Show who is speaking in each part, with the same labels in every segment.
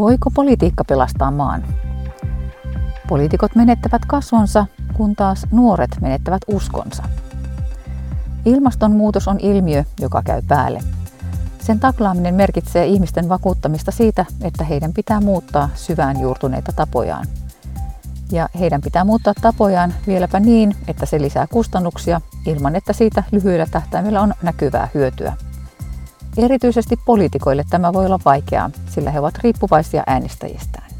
Speaker 1: Voiko politiikka pelastaa maan? Poliitikot menettävät kasvonsa, kun taas nuoret menettävät uskonsa. Ilmastonmuutos on ilmiö, joka käy päälle. Sen taklaaminen merkitsee ihmisten vakuuttamista siitä, että heidän pitää muuttaa syvään juurtuneita tapojaan. Ja heidän pitää muuttaa tapojaan vieläpä niin, että se lisää kustannuksia ilman, että siitä lyhyellä tähtäimellä on näkyvää hyötyä. Erityisesti poliitikoille tämä voi olla vaikeaa, sillä he ovat riippuvaisia äänestäjistään.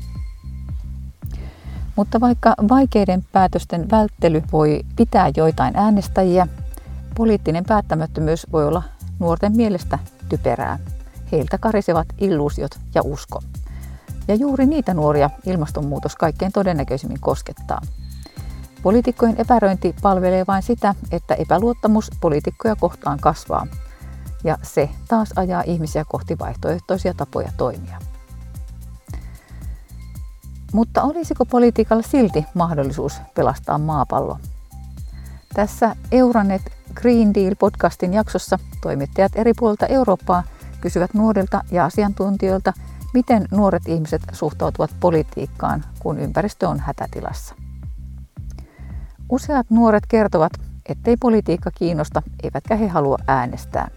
Speaker 1: Mutta vaikka vaikeiden päätösten välttely voi pitää joitain äänestäjiä, poliittinen päättämättömyys voi olla nuorten mielestä typerää. Heiltä karisevat illuusiot ja usko. Ja juuri niitä nuoria ilmastonmuutos kaikkein todennäköisimmin koskettaa. Poliitikkojen epäröinti palvelee vain sitä, että epäluottamus poliitikkoja kohtaan kasvaa – ja se taas ajaa ihmisiä kohti vaihtoehtoisia tapoja toimia. Mutta olisiko politiikalla silti mahdollisuus pelastaa maapallo? Tässä Euronet Green Deal-podcastin jaksossa toimittajat eri puolilta Eurooppaa kysyvät nuorilta ja asiantuntijoilta, miten nuoret ihmiset suhtautuvat politiikkaan, kun ympäristö on hätätilassa. Useat nuoret kertovat, ettei politiikka kiinnosta, eivätkä he halua äänestää.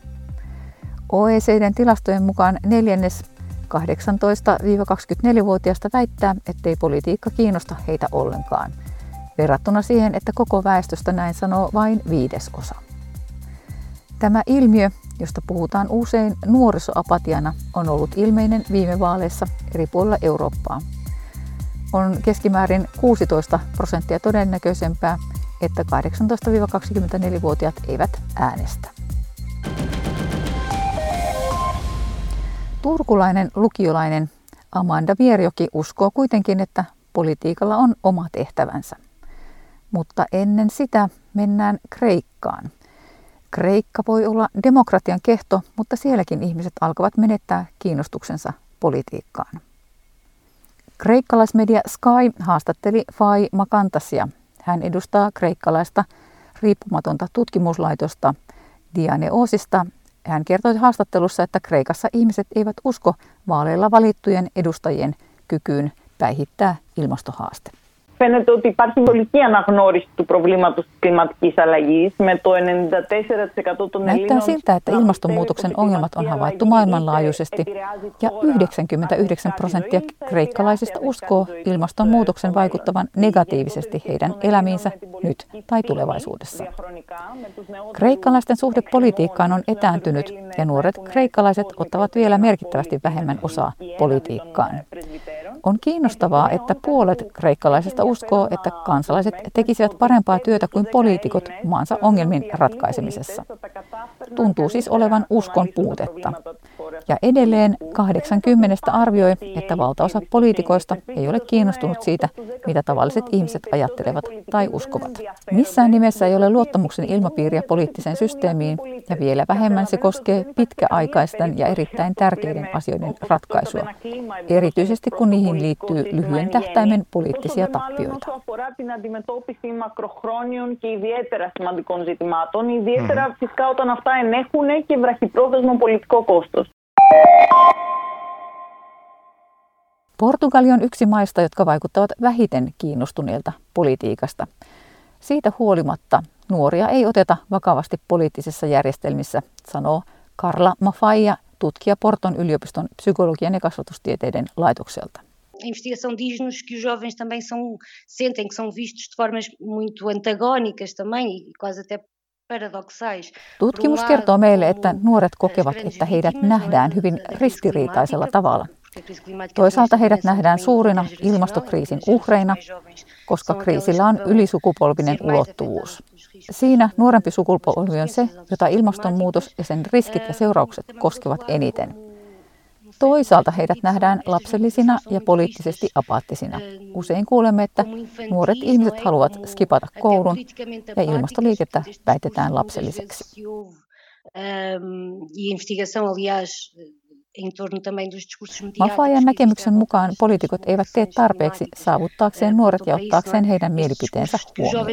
Speaker 1: OECDn tilastojen mukaan neljännes 18-24-vuotiaista väittää, ettei politiikka kiinnosta heitä ollenkaan, verrattuna siihen, että koko väestöstä näin sanoo vain viidesosa. Tämä ilmiö, josta puhutaan usein nuorisoapatiana, on ollut ilmeinen viime vaaleissa eri puolilla Eurooppaa. On keskimäärin 16 prosenttia todennäköisempää, että 18-24-vuotiaat eivät äänestä. Turkulainen lukiolainen Amanda Vierjoki uskoo kuitenkin, että politiikalla on oma tehtävänsä. Mutta ennen sitä mennään Kreikkaan. Kreikka voi olla demokratian kehto, mutta sielläkin ihmiset alkavat menettää kiinnostuksensa politiikkaan. Kreikkalaismedia Sky haastatteli Fai Makantasia. Hän edustaa kreikkalaista riippumatonta tutkimuslaitosta Dianeosista hän kertoi haastattelussa, että Kreikassa ihmiset eivät usko vaaleilla valittujen edustajien kykyyn päihittää ilmastohaaste
Speaker 2: Φαίνεται ότι υπάρχει πολιτική αναγνώριση του προβλήματος της κλιματικής αλλαγής με το 94% των
Speaker 1: Näyttää siltä, että ilmastonmuutoksen ongelmat on havaittu maailmanlaajuisesti ja 99 prosenttia kreikkalaisista uskoo ilmastonmuutoksen vaikuttavan negatiivisesti heidän elämiinsä nyt tai tulevaisuudessa. Kreikkalaisten suhde politiikkaan on etääntynyt ja nuoret kreikkalaiset ottavat vielä merkittävästi vähemmän osaa politiikkaan. On kiinnostavaa, että puolet kreikkalaisista uskoo, että kansalaiset tekisivät parempaa työtä kuin poliitikot maansa ongelmien ratkaisemisessa. Tuntuu siis olevan uskon puutetta. Ja edelleen 80 arvioi, että valtaosa poliitikoista ei ole kiinnostunut siitä, mitä tavalliset ihmiset ajattelevat tai uskovat. Missään nimessä ei ole luottamuksen ilmapiiriä poliittiseen systeemiin ja vielä vähemmän se koskee pitkäaikaisten ja erittäin tärkeiden asioiden ratkaisua, erityisesti kun niihin liittyy lyhyen tähtäimen poliittisia tappioita.
Speaker 2: φυσικά όταν αυτά ενέχουν και βραχυπρόθεσμο πολιτικό κόστος.
Speaker 1: Portugali on yksi maista, jotka vaikuttavat vähiten kiinnostuneilta politiikasta. Siitä huolimatta nuoria ei oteta vakavasti poliittisissa järjestelmissä, sanoo Carla Mafaia, tutkija Porton yliopiston psykologian ja kasvatustieteiden laitokselta.
Speaker 3: investigação diz-nos que os jovens também são, sentem que são vistos de formas muito antagónicas também e quase até
Speaker 1: Tutkimus kertoo meille, että nuoret kokevat, että heidät nähdään hyvin ristiriitaisella tavalla. Toisaalta heidät nähdään suurina ilmastokriisin uhreina, koska kriisillä on ylisukupolvinen ulottuvuus. Siinä nuorempi sukupolvi on se, jota ilmastonmuutos ja sen riskit ja seuraukset koskevat eniten. Toisaalta heidät nähdään lapsellisina ja poliittisesti apaattisina. Usein kuulemme, että nuoret ihmiset haluavat skipata koulun ja ilmastoliikettä väitetään lapselliseksi. Mafajan näkemyksen mukaan poliitikot eivät tee tarpeeksi saavuttaakseen nuoret ja ottaakseen heidän mielipiteensä huomioon.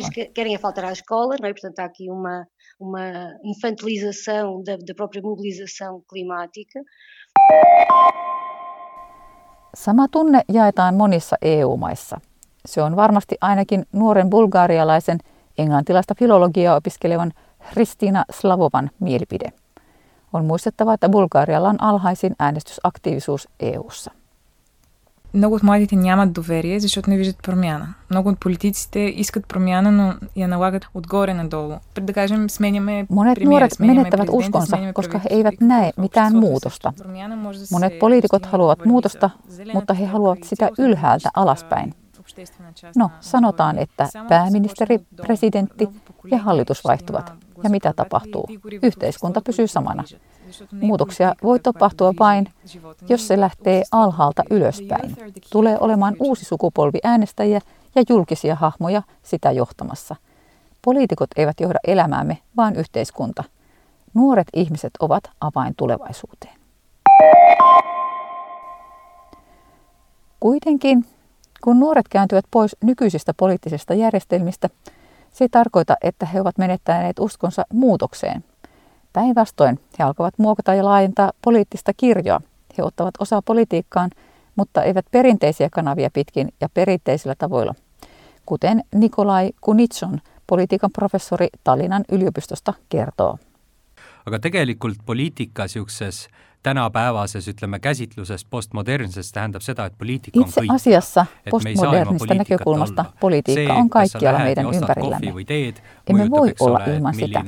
Speaker 1: Sama tunne jaetaan monissa EU-maissa. Se on varmasti ainakin nuoren bulgaarialaisen englantilaista filologiaa opiskelevan Kristina Slavovan mielipide. On muistettava, että Bulgarialla on alhaisin äänestysaktiivisuus EU:ssa
Speaker 4: Много от младите нямат доверие, защото не виждат промяна. Много от политиците искат промяна, но я налагат отгоре надолу. Да кажем, сменяме
Speaker 1: Monet nuoret menettävät uskonsa, koska he eivät näe mitään muutosta. Monet poliitikot haluavat muutosta, mutta he haluavat sitä ylhäältä alaspäin. No, sanotaan, että pääministeri, presidentti ja hallitus vaihtuvat. Ja mitä tapahtuu? Yhteiskunta pysyy samana. Muutoksia voi tapahtua vain, jos se lähtee alhaalta ylöspäin. Tulee olemaan uusi sukupolvi äänestäjiä ja julkisia hahmoja sitä johtamassa. Poliitikot eivät johda elämäämme, vaan yhteiskunta. Nuoret ihmiset ovat avain tulevaisuuteen. Kuitenkin, kun nuoret kääntyvät pois nykyisistä poliittisista järjestelmistä, se ei tarkoita, että he ovat menettäneet uskonsa muutokseen. Päinvastoin he alkavat muokata ja laajentaa poliittista kirjoa. He ottavat osaa politiikkaan, mutta eivät perinteisiä kanavia pitkin ja perinteisillä tavoilla, kuten Nikolai Kunitson, politiikan professori Tallinnan yliopistosta kertoo.
Speaker 5: aga tegelikult poliitika niisuguses tänapäevases, ütleme, käsitluses postmodernses tähendab seda, et poliitika on
Speaker 1: Itse asiassa postmodernista näkökulmasta politiikka on kaikkialla meidän ympärillämme. Emme voi olla ilman sitä.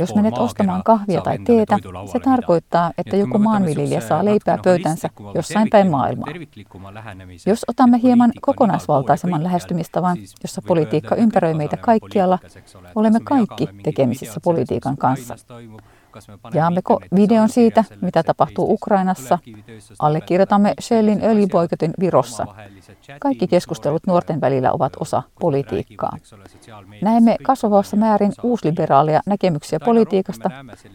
Speaker 1: Jos menet ostamaan kahvia tai teetä, se tarkoittaa, että joku maanviljelijä saa leipää pöytänsä jossain päin maailmaa. Jos otamme hieman kokonaisvaltaisemman lähestymistavan, jossa politiikka ympäröi meitä kaikkialla, olemme kaikki tekemisissä politiikan kanssa. Jaammeko videon siitä, mitä tapahtuu Ukrainassa? Allekirjoitamme Shellin öljyboikotin Virossa. Kaikki keskustelut nuorten välillä ovat osa politiikkaa. Näemme kasvavassa määrin uusliberaalia näkemyksiä politiikasta,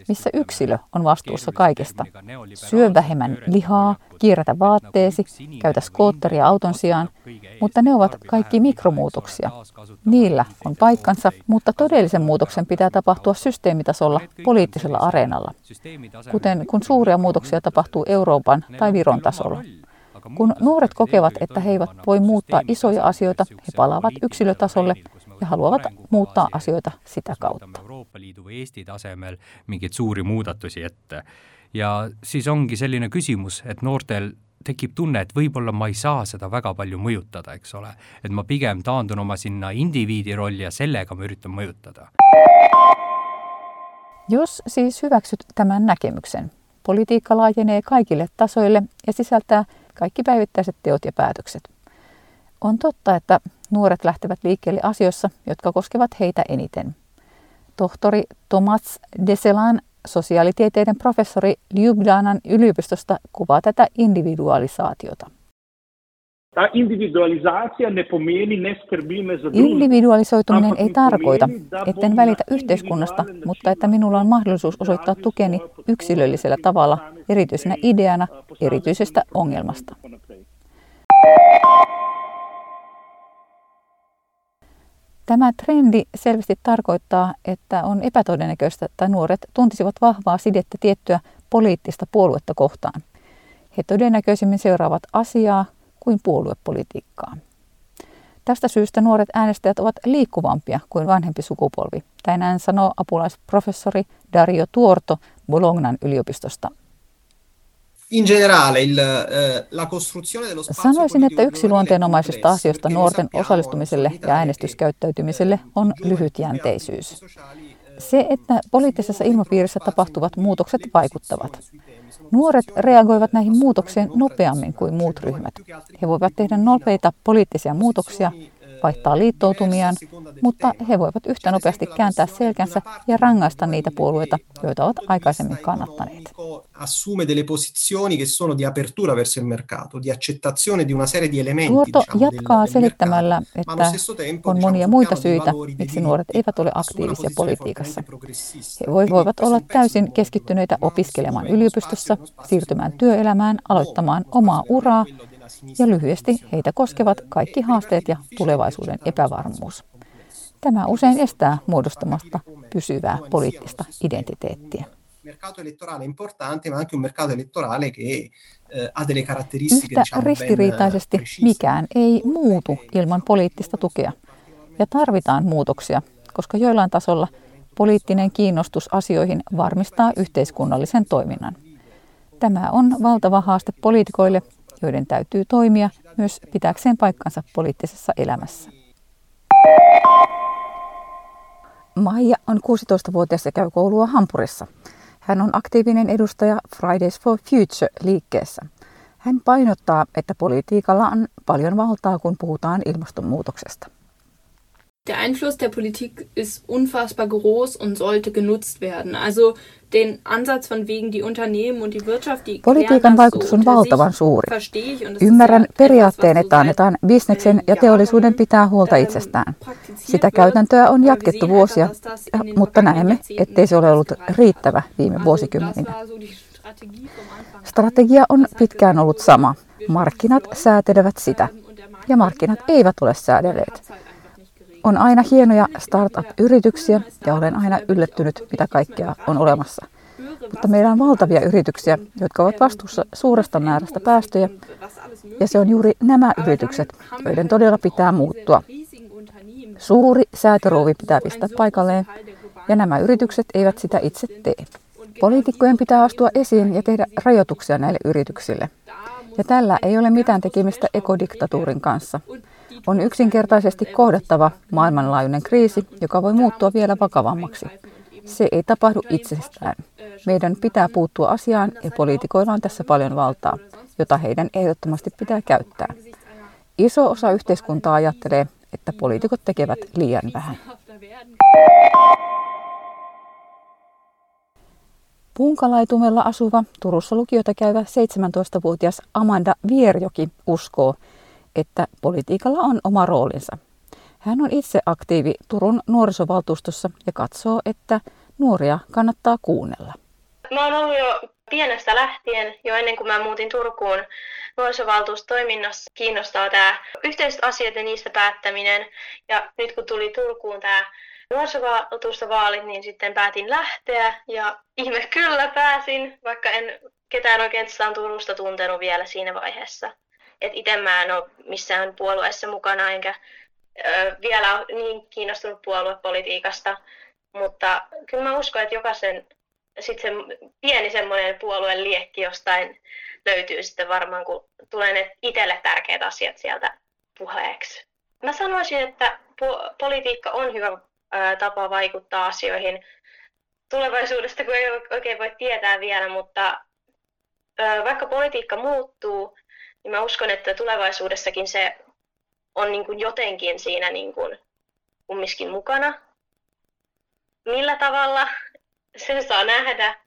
Speaker 1: missä yksilö on vastuussa kaikesta. Syö vähemmän lihaa, kierrätä vaatteesi, käytä skootteria auton sijaan, mutta ne ovat kaikki mikromuutoksia. Niillä on paikkansa, mutta todellisen muutoksen pitää tapahtua systeemitasolla poliittisella areenalla, kuten kun suuria muutoksia tapahtuu Euroopan tai Viron tasolla. Kun nuoret kokevat, että he eivät voi muuttaa isoja asioita, he palaavat yksilötasolle ja haluavat muuttaa asioita sitä kautta.
Speaker 5: mingeid suuri muudatusi ette. ja siis ongi selline küsimus, et noortel tekib tunne, et võib-olla ma ei saa seda väga palju mõjutada, eks ole. et ma pigem taandun oma sinna indiviidi rolli ja sellega ma üritan mõjutada.
Speaker 1: Jos siis hyväksyt tämän näkemyksen, politiikka laajenee kaikille tasoille ja sisältää kaikki päivittäiset teot ja päätökset. On totta, että nuoret lähtevät liikkeelle asioissa, jotka koskevat heitä eniten. Tohtori Tomas Deselan, sosiaalitieteiden professori Ljubljanan yliopistosta, kuvaa tätä individualisaatiota. Individualisoituminen ei tarkoita, etten välitä yhteiskunnasta, mutta että minulla on mahdollisuus osoittaa tukeni yksilöllisellä tavalla erityisenä ideana erityisestä ongelmasta. Tämä trendi selvästi tarkoittaa, että on epätodennäköistä, että nuoret tuntisivat vahvaa sidettä tiettyä poliittista puoluetta kohtaan. He todennäköisimmin seuraavat asiaa kuin puoluepolitiikkaa. Tästä syystä nuoret äänestäjät ovat liikkuvampia kuin vanhempi sukupolvi. Tänään sanoo apulaisprofessori Dario Tuorto Bolognan yliopistosta. In generale, il, eh, la costruzione dello Sanoisin, että yksi luonteenomaisista asioista nuorten osallistumiselle ja äänestyskäyttäytymiselle on lyhytjänteisyys. Se, että poliittisessa ilmapiirissä tapahtuvat muutokset vaikuttavat. Nuoret reagoivat näihin muutoksiin nopeammin kuin muut ryhmät. He voivat tehdä nopeita poliittisia muutoksia vaihtaa liittoutumiaan, mutta he voivat yhtä nopeasti kääntää selkänsä ja rangaista niitä puolueita, joita ovat aikaisemmin kannattaneet. Tuoto jatkaa selittämällä, että on monia muita syitä, miksi nuoret eivät ole aktiivisia politiikassa. He voivat olla täysin keskittyneitä opiskelemaan yliopistossa, siirtymään työelämään, aloittamaan omaa uraa ja lyhyesti heitä koskevat kaikki haasteet ja tulevaisuuden epävarmuus. Tämä usein estää muodostamasta pysyvää poliittista identiteettiä. eh, Yhtä diciamo, ristiriitaisesti mikään ei muutu ilman poliittista tukea. Ja tarvitaan muutoksia, koska joillain tasolla poliittinen kiinnostus asioihin varmistaa yhteiskunnallisen toiminnan. Tämä on valtava haaste poliitikoille, joiden täytyy toimia myös pitääkseen paikkansa poliittisessa elämässä. Maija on 16-vuotias ja käy koulua Hampurissa. Hän on aktiivinen edustaja Fridays for Future-liikkeessä. Hän painottaa, että politiikalla on paljon valtaa, kun puhutaan ilmastonmuutoksesta.
Speaker 6: Der Einfluss der Politik ist unfassbar groß und sollte genutzt werden. Also den Ansatz von wegen die Unternehmen und die Wirtschaft, die
Speaker 1: Politiikan vaikutus on valtavan suuri. Ymmärrän periaatteen, että annetaan bisneksen ja teollisuuden pitää huolta itsestään. Sitä käytäntöä on jatkettu vuosia, mutta näemme, ettei se ole ollut riittävä viime vuosikymmeninä. Strategia on pitkään ollut sama. Markkinat säätelevät sitä, ja markkinat eivät ole säädelleet. On aina hienoja startup-yrityksiä ja olen aina yllättynyt, mitä kaikkea on olemassa. Mutta meillä on valtavia yrityksiä, jotka ovat vastuussa suuresta määrästä päästöjä, ja se on juuri nämä yritykset, joiden todella pitää muuttua. Suuri säätöruuvi pitää pistää paikalleen, ja nämä yritykset eivät sitä itse tee. Poliitikkojen pitää astua esiin ja tehdä rajoituksia näille yrityksille. Ja tällä ei ole mitään tekemistä ekodiktatuurin kanssa. On yksinkertaisesti kohdattava maailmanlaajuinen kriisi, joka voi muuttua vielä vakavammaksi. Se ei tapahdu itsestään. Meidän pitää puuttua asiaan ja poliitikoilla on tässä paljon valtaa, jota heidän ehdottomasti pitää käyttää. Iso osa yhteiskuntaa ajattelee, että poliitikot tekevät liian vähän. Punkalaitumella asuva Turussa lukiota käyvä 17-vuotias Amanda Vierjoki uskoo, että politiikalla on oma roolinsa. Hän on itse aktiivi Turun nuorisovaltuustossa ja katsoo, että nuoria kannattaa kuunnella.
Speaker 7: Mä oon ollut jo pienestä lähtien, jo ennen kuin mä muutin Turkuun nuorisovaltuustoiminnassa, kiinnostaa tämä yhteiset asiat ja niistä päättäminen. Ja nyt kun tuli Turkuun tämä nuorisovaltuustovaalit, niin sitten päätin lähteä ja ihme kyllä pääsin, vaikka en ketään oikeastaan Turusta tuntenut vielä siinä vaiheessa että itse mä en ole missään puolueessa mukana enkä ö, vielä ole niin kiinnostunut puoluepolitiikasta, mutta kyllä mä uskon, että jokaisen sit se pieni semmoinen puolueen liekki jostain löytyy sitten varmaan, kun tulee ne itselle tärkeät asiat sieltä puheeksi. Mä sanoisin, että po- politiikka on hyvä ö, tapa vaikuttaa asioihin tulevaisuudesta, kun ei oikein voi tietää vielä, mutta ö, vaikka politiikka muuttuu, niin mä uskon, että tulevaisuudessakin se on niin kuin jotenkin siinä niin kuin kumminkin mukana. Millä tavalla, sen saa nähdä.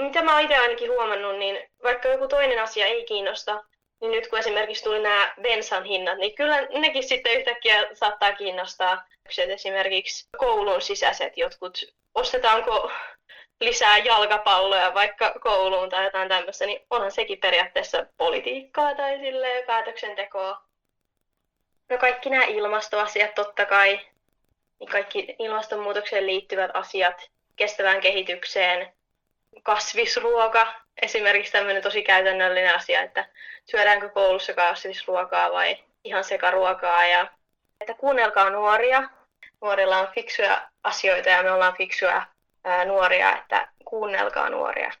Speaker 7: Mitä mä itse ainakin huomannut, niin vaikka joku toinen asia ei kiinnosta, niin nyt kun esimerkiksi tuli nämä bensan hinnat, niin kyllä nekin sitten yhtäkkiä saattaa kiinnostaa. Esimerkiksi koulun sisäiset jotkut, ostetaanko lisää jalkapalloja vaikka kouluun tai jotain tämmöistä, niin onhan sekin periaatteessa politiikkaa tai silleen päätöksentekoa. No kaikki nämä ilmastoasiat totta kai, niin kaikki ilmastonmuutokseen liittyvät asiat, kestävään kehitykseen, kasvisruoka, esimerkiksi tämmöinen tosi käytännöllinen asia, että syödäänkö koulussa kasvisruokaa vai ihan sekaruokaa ja että kuunnelkaa nuoria. Nuorilla on fiksuja asioita ja me ollaan fiksuja nuoria, että kuunnelkaa nuoria.